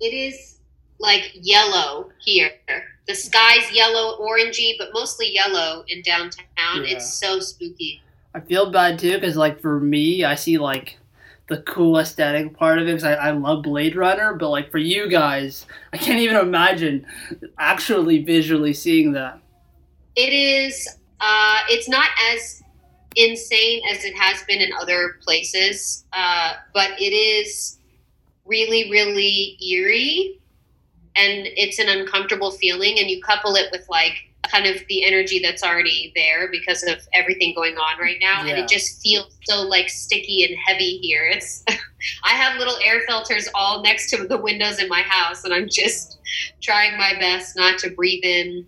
It is like yellow here. The sky's yellow, orangey, but mostly yellow in downtown. Yeah. It's so spooky. I feel bad too because like for me, I see like the cool aesthetic part of it because I, I love Blade Runner, but like for you guys, I can't even imagine actually visually seeing that. It is. Uh, it's not as insane as it has been in other places, uh, but it is really, really eerie, and it's an uncomfortable feeling. And you couple it with like kind of the energy that's already there because of everything going on right now, and it just feels so like sticky and heavy here. It's. I have little air filters all next to the windows in my house, and I'm just trying my best not to breathe in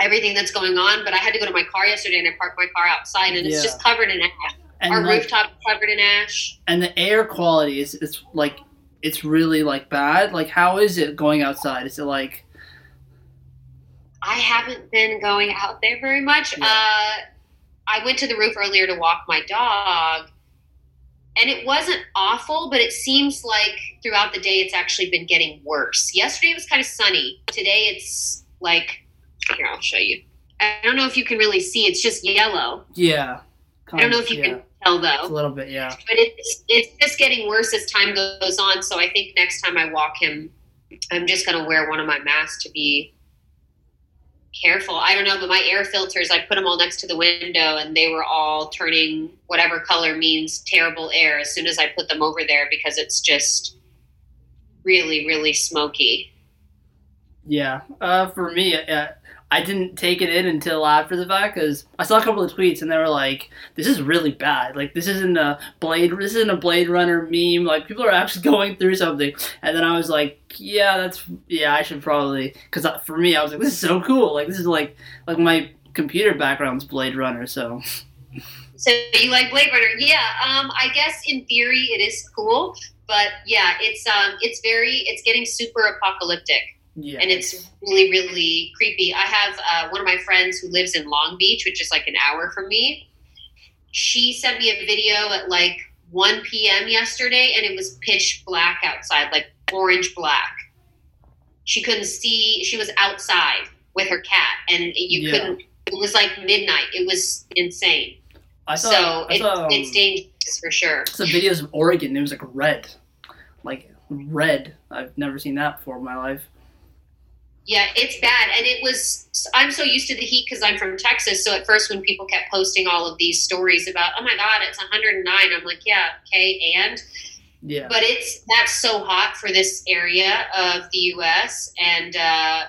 everything that's going on. But I had to go to my car yesterday and I parked my car outside and Yeah. it's just covered in ash. And Our like, rooftop is covered in ash. and the air quality is it's like it's really like bad. Like how is it going outside? Is it like I haven't been going out there very much. Yeah. Uh, I went to the roof earlier to walk my dog. And it wasn't awful, but it seems like throughout the day it's actually been getting worse. Yesterday it was kind of sunny. Today it's like, here, I'll show you. I don't know if you can really see. It's just yellow. yeah? I don't know if you yeah. can tell though. It's a little bit, yeah. but it's it's just getting worse as time goes on. So I think next time I walk him, I'm just going to wear one of my masks to be careful. I don't know, but my air filters, I put them all next to the window, and they were all turning whatever color means terrible air as soon as I put them over there because it's just really really smoky. Yeah, uh, for me, uh, I didn't take it in until after the fact because I saw a couple of tweets and they were like, "This is really bad. Like this isn't a Blade. This isn't a Blade Runner meme. Like people are actually going through something." And then I was like, "Yeah, that's yeah. I should probably because for me, I was like, this is so cool. Like this is like like my computer background's Blade Runner. So So you like Blade Runner? Yeah. Um, I guess in theory it is cool, but yeah, it's um, it's very, it's getting super apocalyptic. Yeah, and it's really really creepy i have uh, one of my friends who lives in long beach which is like an hour from me she sent me a video at like 1 p.m yesterday and it was pitch black outside like orange black she couldn't see she was outside with her cat and you Yeah. couldn't it was like midnight it was insane I saw so I it, um, it's dangerous for sure some videos of Oregon. It was like red, like red. I've never seen that before in my life. Yeah, it's bad. And it was, I'm so used to the heat because I'm from Texas. So at first, when people kept posting all of these stories about, oh my God, it's 109, I'm like, yeah, okay, and. Yeah. But it's, that's so hot for this area of the US. And uh,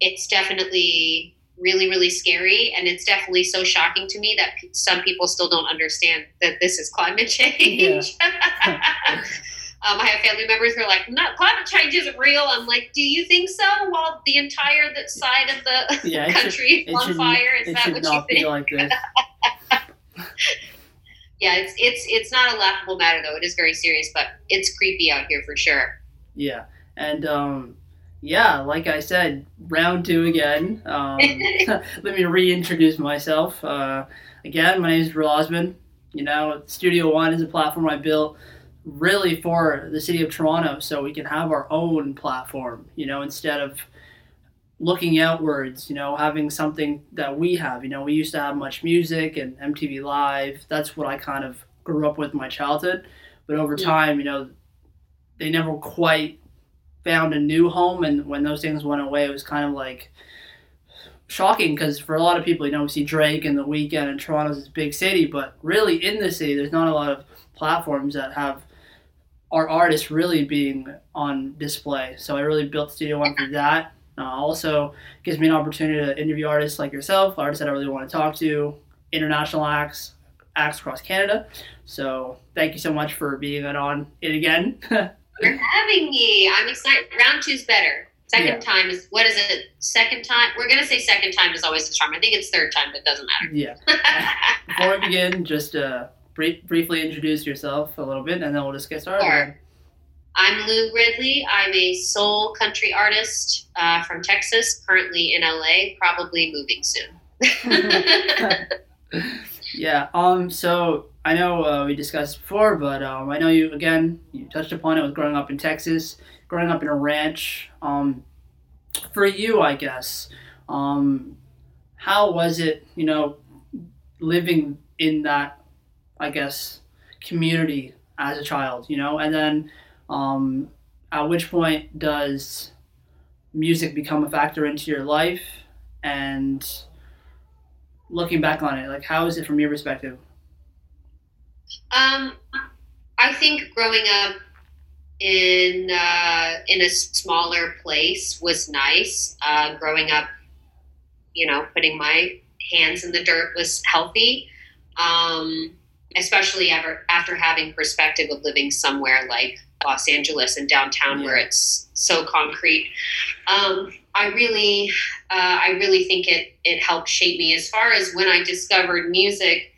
it's definitely really, really scary. And it's definitely so shocking to me that p- some people still don't understand that this is climate change. Um, I have family members who are like, "No, climate change isn't real." I'm like, "Do you think so?" While the entire that side of the yeah, should, country it is on should- fire, is that should what you think? like this. Yeah, it's it's it's not a laughable matter though. It is very serious, but it's creepy out here for sure. Yeah, and um, yeah, like I said, round two again. Um, let me reintroduce myself. Uh, again, my name is Drew Osmond. You know, Studio One is a platform I built really for the city of Toronto, so we can have our own platform. You know, instead of looking outwards, you know, having something that we have. You know, we used to have MuchMusic and MTV Live. That's what I kind of grew up with in my childhood. But over Yeah. time, you know, they never quite found a new home. And when those things went away, it was kind of like shocking because for a lot of people, you know, we see Drake and The Weeknd and Toronto's this big city, but really in the city, there's not a lot of platforms that have our artists really being on display. So I really built Studio One for that. Uh, also gives me an opportunity to interview artists like yourself, artists that I really want to talk to, international acts, acts across Canada. So thank you so much for being on it again. You're having me. I'm excited. Round two's better. Second Yeah. time is what is it? Second time. We're gonna say second time is always the charm. I think it's third time, but it doesn't matter. yeah. Before we begin, just uh, brief, briefly introduce yourself a little bit, and then we'll just get started. Sure. I'm Lou Ridley. I'm a soul country artist uh, from Texas, currently in LA, probably moving soon. yeah. Um. So I know uh, we discussed before, but um, I know you again. You touched upon it with growing up in Texas, growing up in a ranch. Um, for you, I guess, um, how was it? You know, living in that, I guess, community as a child. You know, and then um, at which point does music become a factor into your life? And looking back on it, like how is it from your perspective? Um, I think growing up in uh, in a smaller place was nice. Uh, growing up, you know, putting my hands in the dirt was healthy. Um, especially ever after having perspective of living somewhere like Los Angeles and downtown where it's so concrete. Um, I really, uh, I really think it it helped shape me. As far as when I discovered music,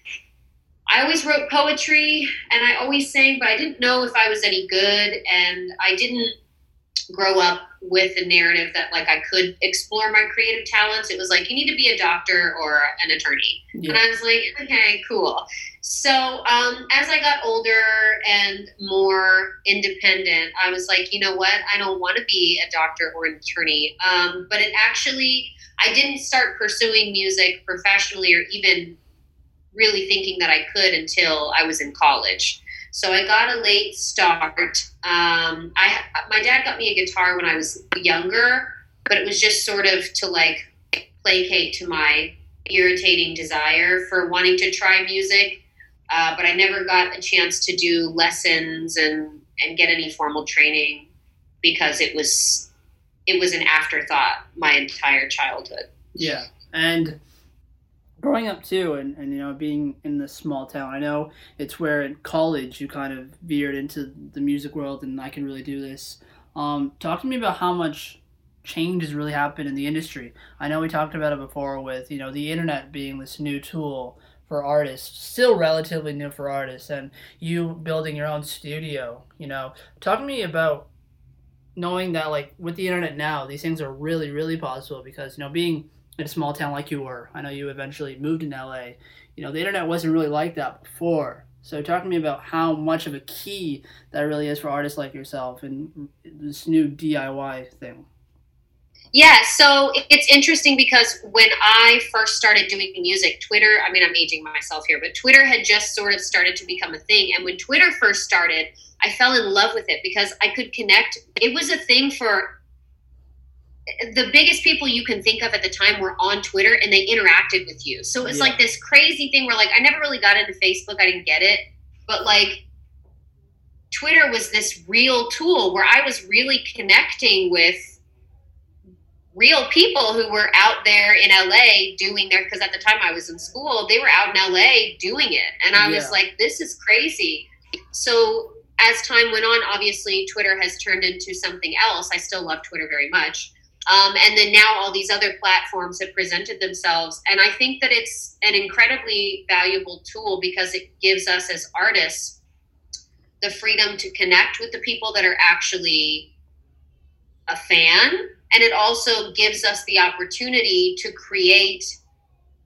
I always wrote poetry and I always sang, but I didn't know if I was any good, and I didn't grow up with a narrative that like I could explore my creative talents. It was like you need to be a doctor or an attorney, yeah. and I was like, okay, cool. So um, as I got older and more independent, I was like, you know what? I don't want to be a doctor or an attorney. Um, but it actually, I didn't start pursuing music professionally or even really thinking that I could until I was in college. So I got a late start. Um, I my dad got me a guitar when I was younger, but it was just sort of to like placate to my irritating desire for wanting to try music uh, but I never got a chance to do lessons and and get any formal training because it was it was an afterthought my entire childhood. Yeah, and growing up too, and, and you know being in this small town, I know it's where in college you kind of veered into the music world, and I can really do this. Um, talk to me about how much change has really happened in the industry. I know we talked about it before with you know the internet being this new tool for artists, still relatively new for artists, and you building your own studio. You know, talk to me about knowing that like with the internet now, these things are really really possible because you know being in a small town like you were, I know you eventually moved in LA. You know, the internet wasn't really like that before. So talk to me about how much of a key that really is for artists like yourself and this new DIY thing. Yeah, so it's interesting because when I first started doing music, Twitter, I mean, I'm aging myself here, but Twitter had just sort of started to become a thing. And when Twitter first started, I fell in love with it because I could connect. It was a thing for the biggest people you can think of at the time were on Twitter and they interacted with you. So it's yeah. like this crazy thing where, like, I never really got into Facebook, I didn't get it. But, like, Twitter was this real tool where I was really connecting with real people who were out there in LA doing their because at the time I was in school, they were out in LA doing it. And I yeah. was like, this is crazy. So as time went on, obviously Twitter has turned into something else. I still love Twitter very much. Um, and then now all these other platforms have presented themselves. And I think that it's an incredibly valuable tool because it gives us as artists the freedom to connect with the people that are actually a fan and it also gives us the opportunity to create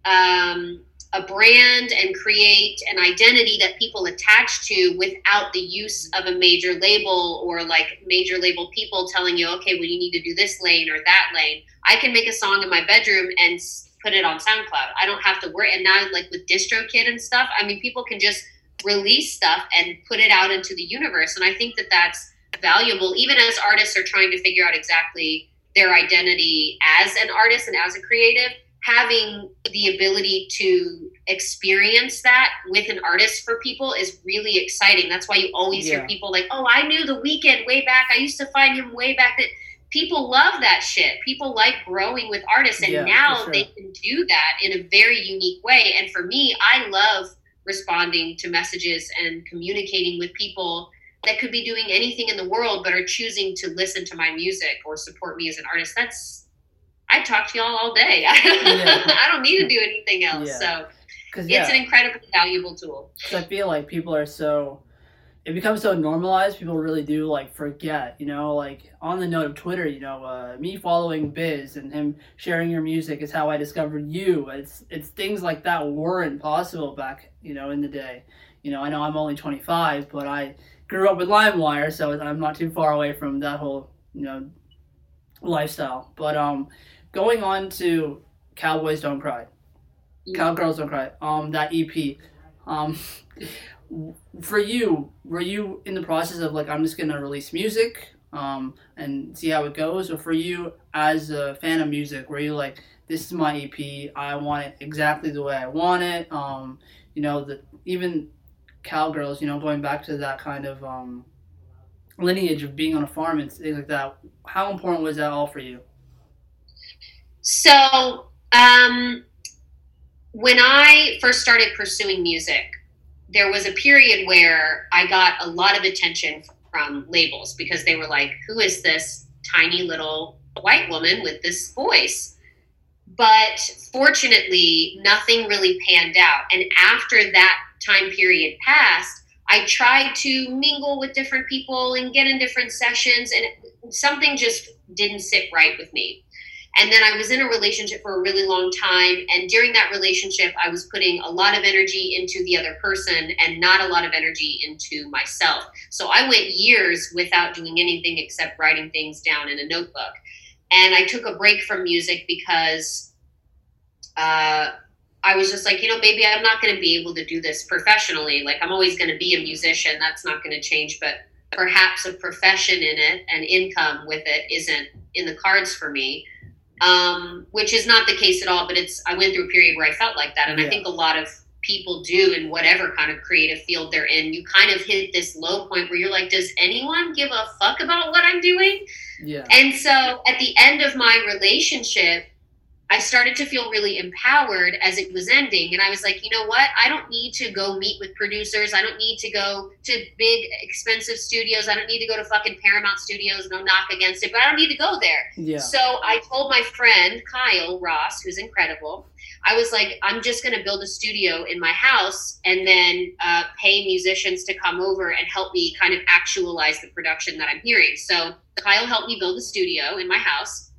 um, a brand and create an identity that people attach to without the use of a major label or like major label people telling you okay well you need to do this lane or that lane. I can make a song in my bedroom and put it on soundcloud. I don't have to worry and now like with distrokid and stuff i mean people can just release stuff and put it out into the universe and i think that that's valuable even as artists are trying to figure out exactly their identity as an artist and as a creative having the ability to experience that with an artist for people is really exciting. That's why you always yeah. hear people like oh i knew the Weeknd way back. I used to find him way back that people love that shit. People like growing with artists and yeah, now sure. they can do that in a very unique way. And for me i love responding to messages and communicating with people that could be doing anything in the world but are choosing to listen to my music or support me as an artist. That's i talk to y'all all day. I don't need to do anything else. Yeah. so yeah. it's an incredibly valuable tool. I feel like people are so it becomes so normalized people really do like forget you know? Like on the note of twitter you know uh, me following biz and him sharing your music is how i discovered you. It's it's things like that weren't possible back you know in the day. You know, I know I'm only 25, but I grew up with LimeWire, so I'm not too far away from that whole, you know, lifestyle. But um, going on to Cowboys Don't Cry, Cowgirls Don't Cry, um, that EP, um, for you, were you in the process of like I'm just gonna release music, um, and see how it goes, or for you as a fan of music, were you like this is my EP, I want it exactly the way I want it, um, you know, the even cowgirls, you know, going back to that kind of um, lineage of being on a farm and things like that. How important was that all for you? So, um, when I first started pursuing music, there was a period where I got a lot of attention from labels because they were like, who is this tiny little white woman with this voice? But fortunately, nothing really panned out. And after that time period passed, I tried to mingle with different people and get in different sessions, and something just didn't sit right with me. And then I was in a relationship for a really long time. And during that relationship, I was putting a lot of energy into the other person and not a lot of energy into myself. So I went years without doing anything except writing things down in a notebook. And I took a break from music because uh, I was just like, you know, maybe I'm not going to be able to do this professionally. Like, I'm always going to be a musician. That's not going to change. But perhaps a profession in it and income with it isn't in the cards for me, um, which is not the case at all. But it's, I went through a period where I felt like that. And yeah. I think a lot of people do in whatever kind of creative field they're in. You kind of hit this low point where you're like, does anyone give a fuck about what I'm doing? Yeah. And so at the end of my relationship, I started to feel really empowered as it was ending. And I was like, you know what? I don't need to go meet with producers. I don't need to go to big, expensive studios. I don't need to go to fucking Paramount Studios. No knock against it, but I don't need to go there. Yeah. So I told my friend, Kyle Ross, who's incredible, I was like, I'm just going to build a studio in my house and then uh, pay musicians to come over and help me kind of actualize the production that I'm hearing. So Kyle helped me build a studio in my house.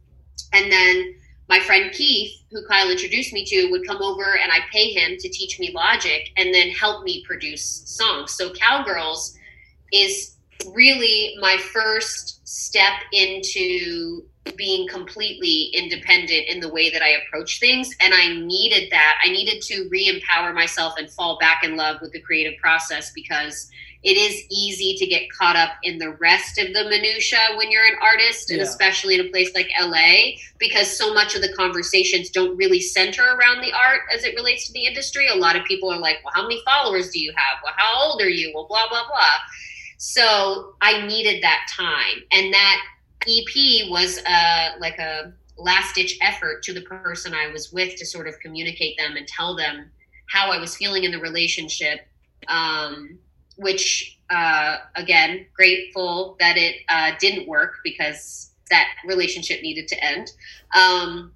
And then my friend Keith, who Kyle introduced me to, would come over and I pay him to teach me logic and then help me produce songs. So Cowgirls is really my first step into being completely independent in the way that I approach things. And I needed that. I needed to re empower myself and fall back in love with the creative process because it is easy to get caught up in the rest of the minutia when you're an artist and especially in a place like LA because so much of the conversations don't really center around the art as it relates to the industry. A lot of people are like, "Well, how many followers do you have? Well, how old are you? Well, blah blah blah." So, I needed that time and that EP was uh like a last ditch effort to the person I was with to sort of communicate them and tell them how I was feeling in the relationship um which uh, again, grateful that it uh, didn't work because that relationship needed to end. Um,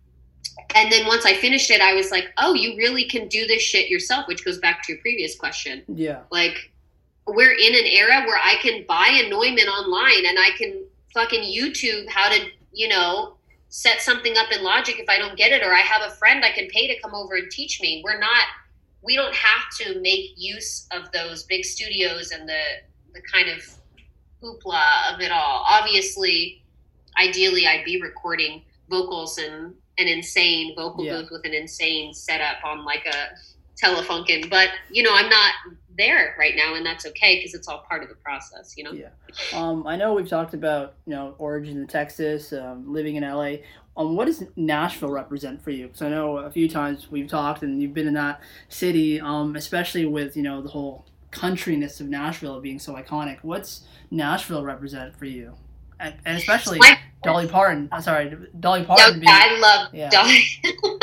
and then once I finished it, I was like, oh, you really can do this shit yourself, which goes back to your previous question. Yeah. Like, we're in an era where I can buy a Neumann online and I can fucking YouTube how to, you know, set something up in Logic if I don't get it, or I have a friend I can pay to come over and teach me. We're not we don't have to make use of those big studios and the the kind of hoopla of it all. Obviously, ideally, I'd be recording vocals in an insane vocal yeah. booth with an insane setup on like a Telefunken, but you know, I'm not there right now, and that's okay because it's all part of the process. You know. Yeah. Um, I know we've talked about you know origin in Texas, um, living in LA. Um, what does Nashville represent for you? Because I know a few times we've talked, and you've been in that city, um, especially with you know the whole countryness of Nashville being so iconic. What's Nashville represent for you? And, and especially My, Dolly Parton. I'm sorry, Dolly Parton. being, I love yeah. Dolly.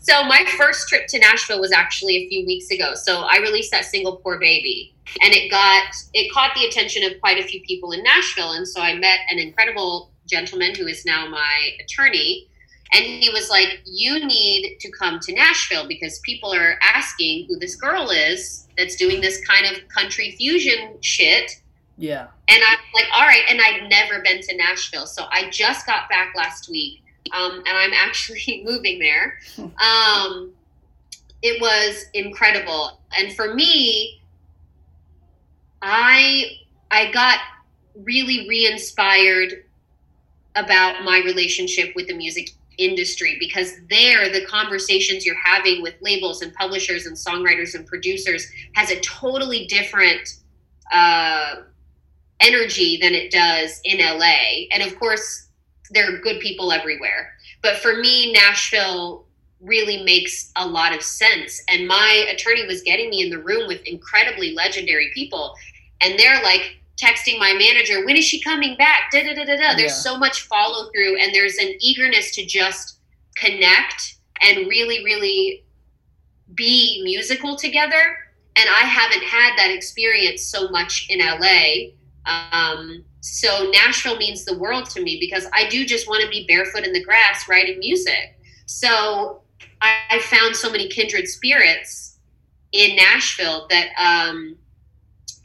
so my first trip to Nashville was actually a few weeks ago. So I released that single "Poor Baby," and it got it caught the attention of quite a few people in Nashville. And so I met an incredible gentleman who is now my attorney. And he was like, You need to come to Nashville because people are asking who this girl is that's doing this kind of country fusion shit. Yeah. And I'm like, All right. And I'd never been to Nashville. So I just got back last week. Um, and I'm actually moving there. Um, it was incredible. And for me, I I got really re-inspired about my relationship with the music industry because there the conversations you're having with labels and publishers and songwriters and producers has a totally different uh, energy than it does in LA. And of course, there are good people everywhere. But for me, Nashville really makes a lot of sense. And my attorney was getting me in the room with incredibly legendary people. And they're like texting my manager, when is she coming back? Da, da, da, da, da. There's yeah. so much follow through and there's an eagerness to just connect and really, really be musical together. And I haven't had that experience so much in LA. Um, so Nashville means the world to me because I do just want to be barefoot in the grass writing music. So I, I found so many kindred spirits in Nashville that um,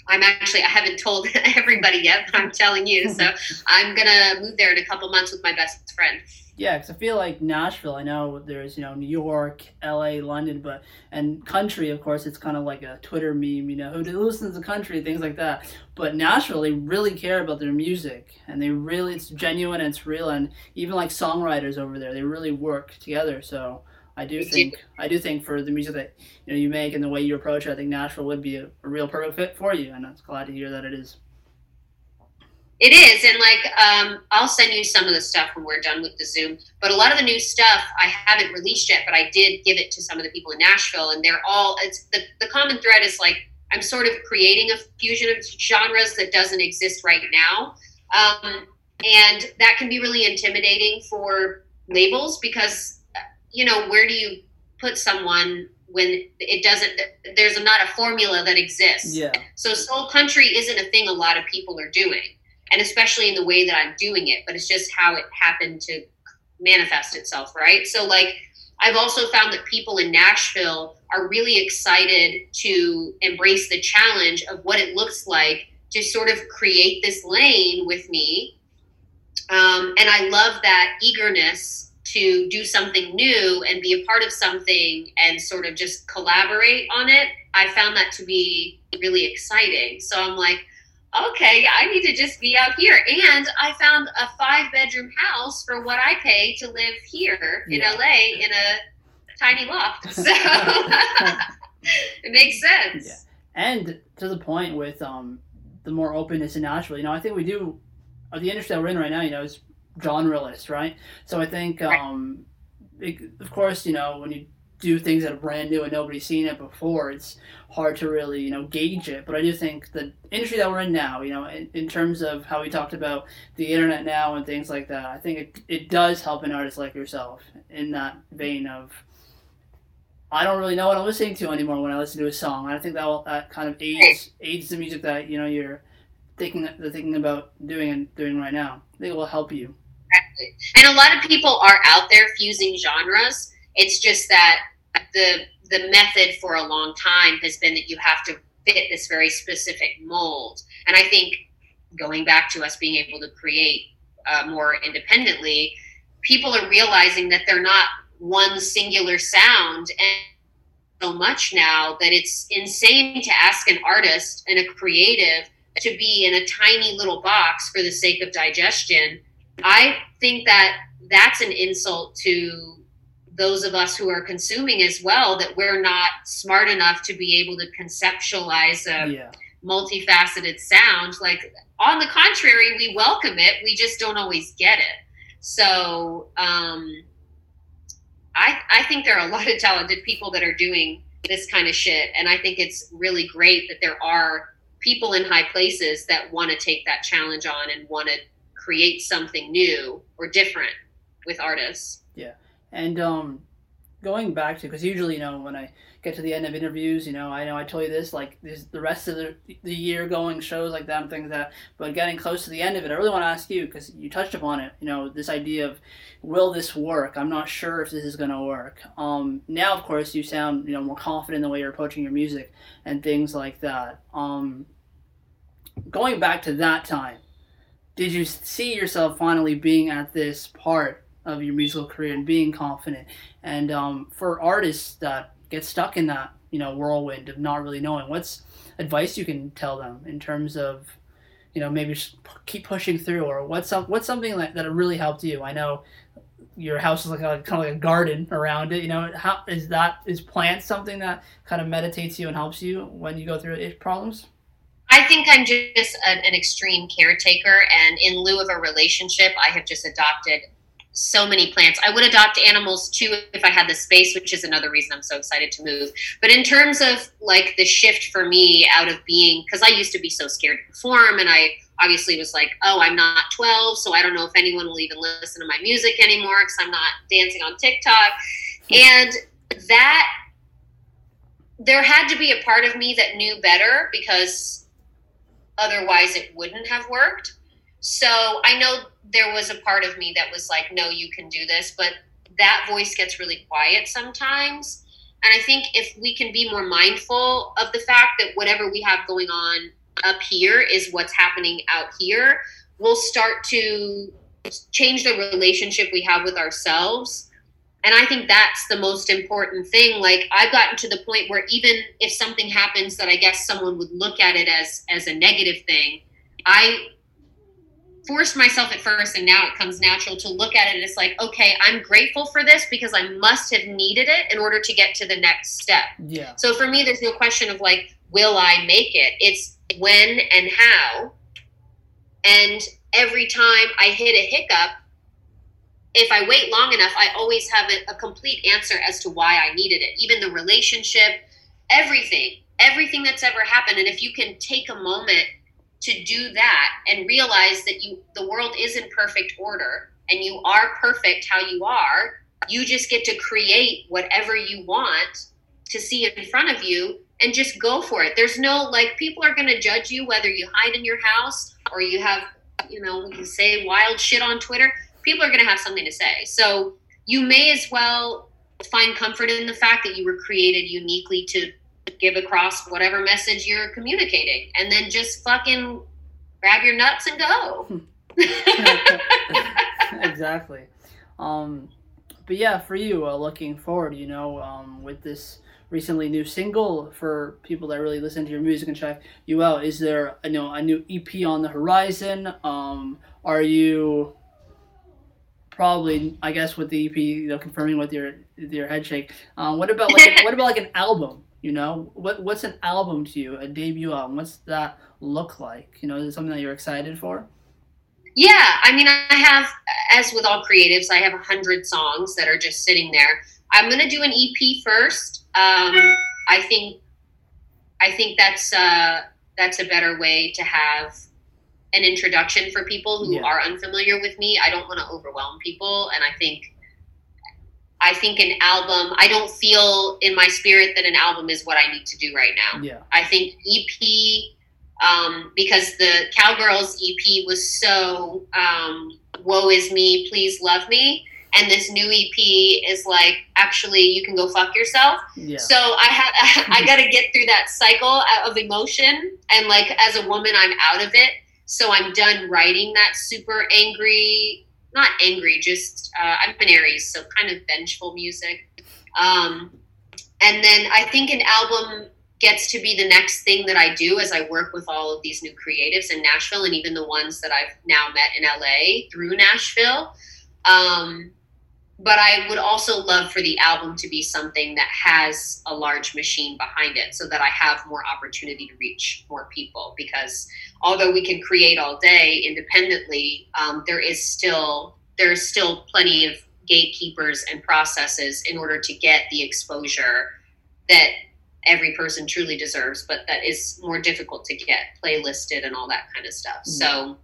I'm actually I haven't told everybody yet, but I'm telling you. So I'm gonna move there in a couple months with my best friend. Yeah, because I feel like Nashville. I know there's you know New York, L.A., London, but and country, of course, it's kind of like a Twitter meme. You know, who listens to country, things like that. But Nashville, they really care about their music, and they really it's genuine and it's real. And even like songwriters over there, they really work together. So I do think I do think for the music that you know you make and the way you approach it, I think Nashville would be a, a real perfect fit for you, and I'm glad to hear that it is. It is, and like um, I'll send you some of the stuff when we're done with the Zoom. But a lot of the new stuff I haven't released yet, but I did give it to some of the people in Nashville, and they're all. It's the the common thread is like I'm sort of creating a fusion of genres that doesn't exist right now, um, and that can be really intimidating for labels because you know where do you put someone when it doesn't there's not a formula that exists yeah so soul country isn't a thing a lot of people are doing and especially in the way that I'm doing it, but it's just how it happened to manifest itself, right? So, like, I've also found that people in Nashville are really excited to embrace the challenge of what it looks like to sort of create this lane with me. Um, and I love that eagerness to do something new and be a part of something and sort of just collaborate on it. I found that to be really exciting. So I'm like, okay, I need to just be out here. And I found a five bedroom house for what I pay to live here in LA in a tiny loft. So it makes sense. Yeah. And to the point with um, the more openness in Nashville, you know, I think we do, uh, the industry that we're in right now, you know, is genreless, right? So I think, um, it, of course, you know, when you do things that are brand new and nobody's seen it before, it's hard to really, you know, gauge it. But I do think the industry that we're in now, you know, in, in terms of how we talked about the internet now and things like that, I think it, it does help an artist like yourself in that vein of I don't really know what I'm listening to anymore when I listen to a song. I think that will, that kind of aids aids the music that you know you're thinking the thinking about doing and doing right now. I think it will help you. And a lot of people are out there fusing genres it's just that the the method for a long time has been that you have to fit this very specific mold. And I think going back to us being able to create uh, more independently, people are realizing that they're not one singular sound and so much now that it's insane to ask an artist and a creative to be in a tiny little box for the sake of digestion. I think that that's an insult to those of us who are consuming as well that we're not smart enough to be able to conceptualize a yeah. multifaceted sound like on the contrary we welcome it we just don't always get it so um, I, I think there are a lot of talented people that are doing this kind of shit and i think it's really great that there are people in high places that want to take that challenge on and want to create something new or different with artists yeah and um, going back to because usually you know when I get to the end of interviews, you know I know I told you this like the rest of the, the year going shows like that and things like that. But getting close to the end of it, I really want to ask you because you touched upon it. You know this idea of will this work? I'm not sure if this is going to work. Um, now of course you sound you know more confident in the way you're approaching your music and things like that. Um, going back to that time, did you see yourself finally being at this part of your musical career and being confident. And um, for artists that get stuck in that you know whirlwind of not really knowing what's advice you can tell them in terms of you know maybe just keep pushing through or what's some, what's something that, that really helped you i know your house is like a, kind of like a garden around it you know how is that is plants something that kind of meditates you and helps you when you go through problems I think I'm just an, an extreme caretaker, and in lieu of a relationship, I have just adopted so many plants. I would adopt animals too if I had the space, which is another reason I'm so excited to move. But in terms of like the shift for me out of being, because I used to be so scared to perform, and I obviously was like, oh, I'm not 12, so I don't know if anyone will even listen to my music anymore because I'm not dancing on TikTok. And that there had to be a part of me that knew better because otherwise it wouldn't have worked. So I know there was a part of me that was like, no, you can do this, but that voice gets really quiet sometimes. And I think if we can be more mindful of the fact that whatever we have going on up here is what's happening out here, we'll start to change the relationship we have with ourselves. And I think that's the most important thing. Like I've gotten to the point where even if something happens that I guess someone would look at it as as a negative thing, I forced myself at first and now it comes natural to look at it as like okay i'm grateful for this because i must have needed it in order to get to the next step. Yeah. So for me there's no question of like will i make it? It's when and how. And every time i hit a hiccup if i wait long enough i always have a, a complete answer as to why i needed it. Even the relationship everything everything that's ever happened. And if you can take a moment to do that and realize that you the world is in perfect order and you are perfect how you are you just get to create whatever you want to see in front of you and just go for it. There's no like people are going to judge you whether you hide in your house or you have you know you say wild shit on twitter people are going to have something to say. So you may as well find comfort in the fact that you were created uniquely to give across whatever message you're communicating and then just fucking grab your nuts and go. Exactly. Um but yeah for you uh, looking forward you know um with this recently new single for people that really listen to your music and check you out is there you know a new ep on the horizon? Um are you probably i guess with the ep you know confirming with your your head shake um, what about like what about like an album you know, what what's an album to you, a debut album? What's that look like? You know, is it something that you're excited for? Yeah, I mean, I have, as with all creatives, I have a hundred songs that are just sitting there. I'm gonna do an EP first. Um, I think, I think that's uh, that's a better way to have an introduction for people who yeah. are unfamiliar with me. I don't want to overwhelm people, and I think I think an album, I don't feel in my spirit that an album is what I need to do right now. Yeah. I think EP, um, because the Cowgirls EP was so um, woe is me, please love me. And this new EP is like, actually, you can go fuck yourself. Yeah. So I had, I got to get through that cycle of emotion. And like, as a woman, I'm out of it. So I'm done writing that super angry not angry, just uh, I'm an Aries, so kind of vengeful music. Um, and then I think an album gets to be the next thing that I do as I work with all of these new creatives in Nashville and even the ones that I've now met in LA through Nashville. Um, but I would also love for the album to be something that has a large machine behind it so that I have more opportunity to reach more people. Because although we can create all day independently, um, there is still there is still plenty of gatekeepers and processes in order to get the exposure that every person truly deserves, but that is more difficult to get playlisted and all that kind of stuff. Mm-hmm. So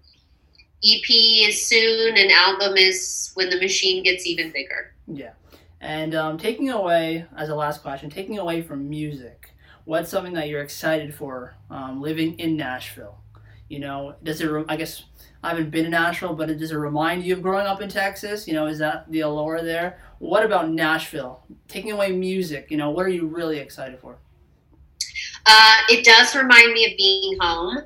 EP is soon, and album is when the machine gets even bigger. Yeah. And um, taking away, as a last question, taking away from music, what's something that you're excited for um, living in Nashville? You know, does it, re- I guess, I haven't been in Nashville, but does it remind you of growing up in Texas? You know, is that the allure there? What about Nashville? Taking away music, you know, what are you really excited for? Uh, it does remind me of being home.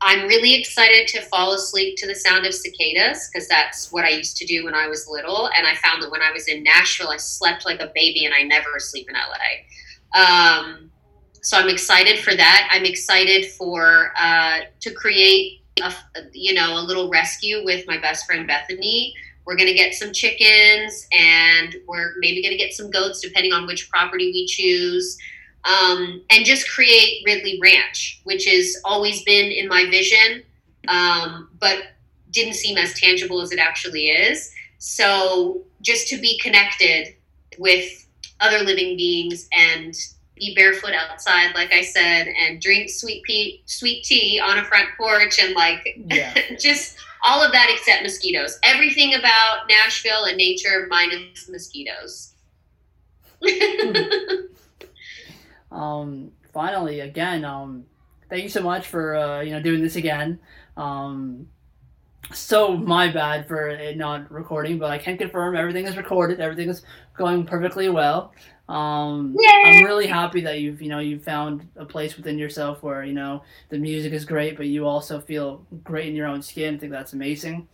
I'm really excited to fall asleep to the sound of cicadas because that's what I used to do when I was little. And I found that when I was in Nashville, I slept like a baby and I never sleep in LA. Um, so I'm excited for that. I'm excited for uh, to create a you know a little rescue with my best friend Bethany. We're gonna get some chickens and we're maybe gonna get some goats depending on which property we choose. Um, and just create Ridley Ranch, which has always been in my vision, um, but didn't seem as tangible as it actually is. So just to be connected with other living beings and be barefoot outside, like I said, and drink sweet pea, sweet tea on a front porch, and like yeah. just all of that except mosquitoes. Everything about Nashville and nature minus mosquitoes. um, finally, again, um, thank you so much for uh, you know doing this again. Um, so my bad for it not recording, but I can confirm everything is recorded. Everything is going perfectly well. Um, I'm really happy that you've you know you found a place within yourself where you know the music is great, but you also feel great in your own skin. I think that's amazing.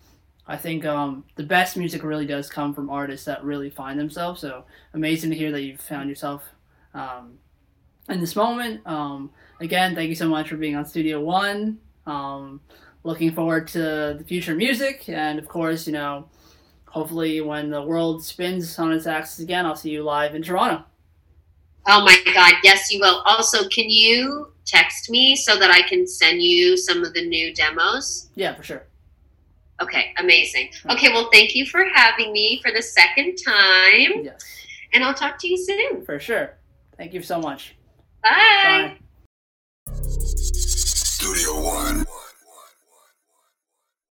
I think um, the best music really does come from artists that really find themselves. So amazing to hear that you've found yourself um, in this moment. Um, again, thank you so much for being on Studio One. Um, looking forward to the future music, and of course, you know, hopefully when the world spins on its axis again, I'll see you live in Toronto. Oh my God, yes, you will. Also, can you text me so that I can send you some of the new demos? Yeah, for sure. Okay, amazing. Okay, well, thank you for having me for the second time. Yes. And I'll talk to you soon. For sure. Thank you so much. Bye. Bye. Studio One.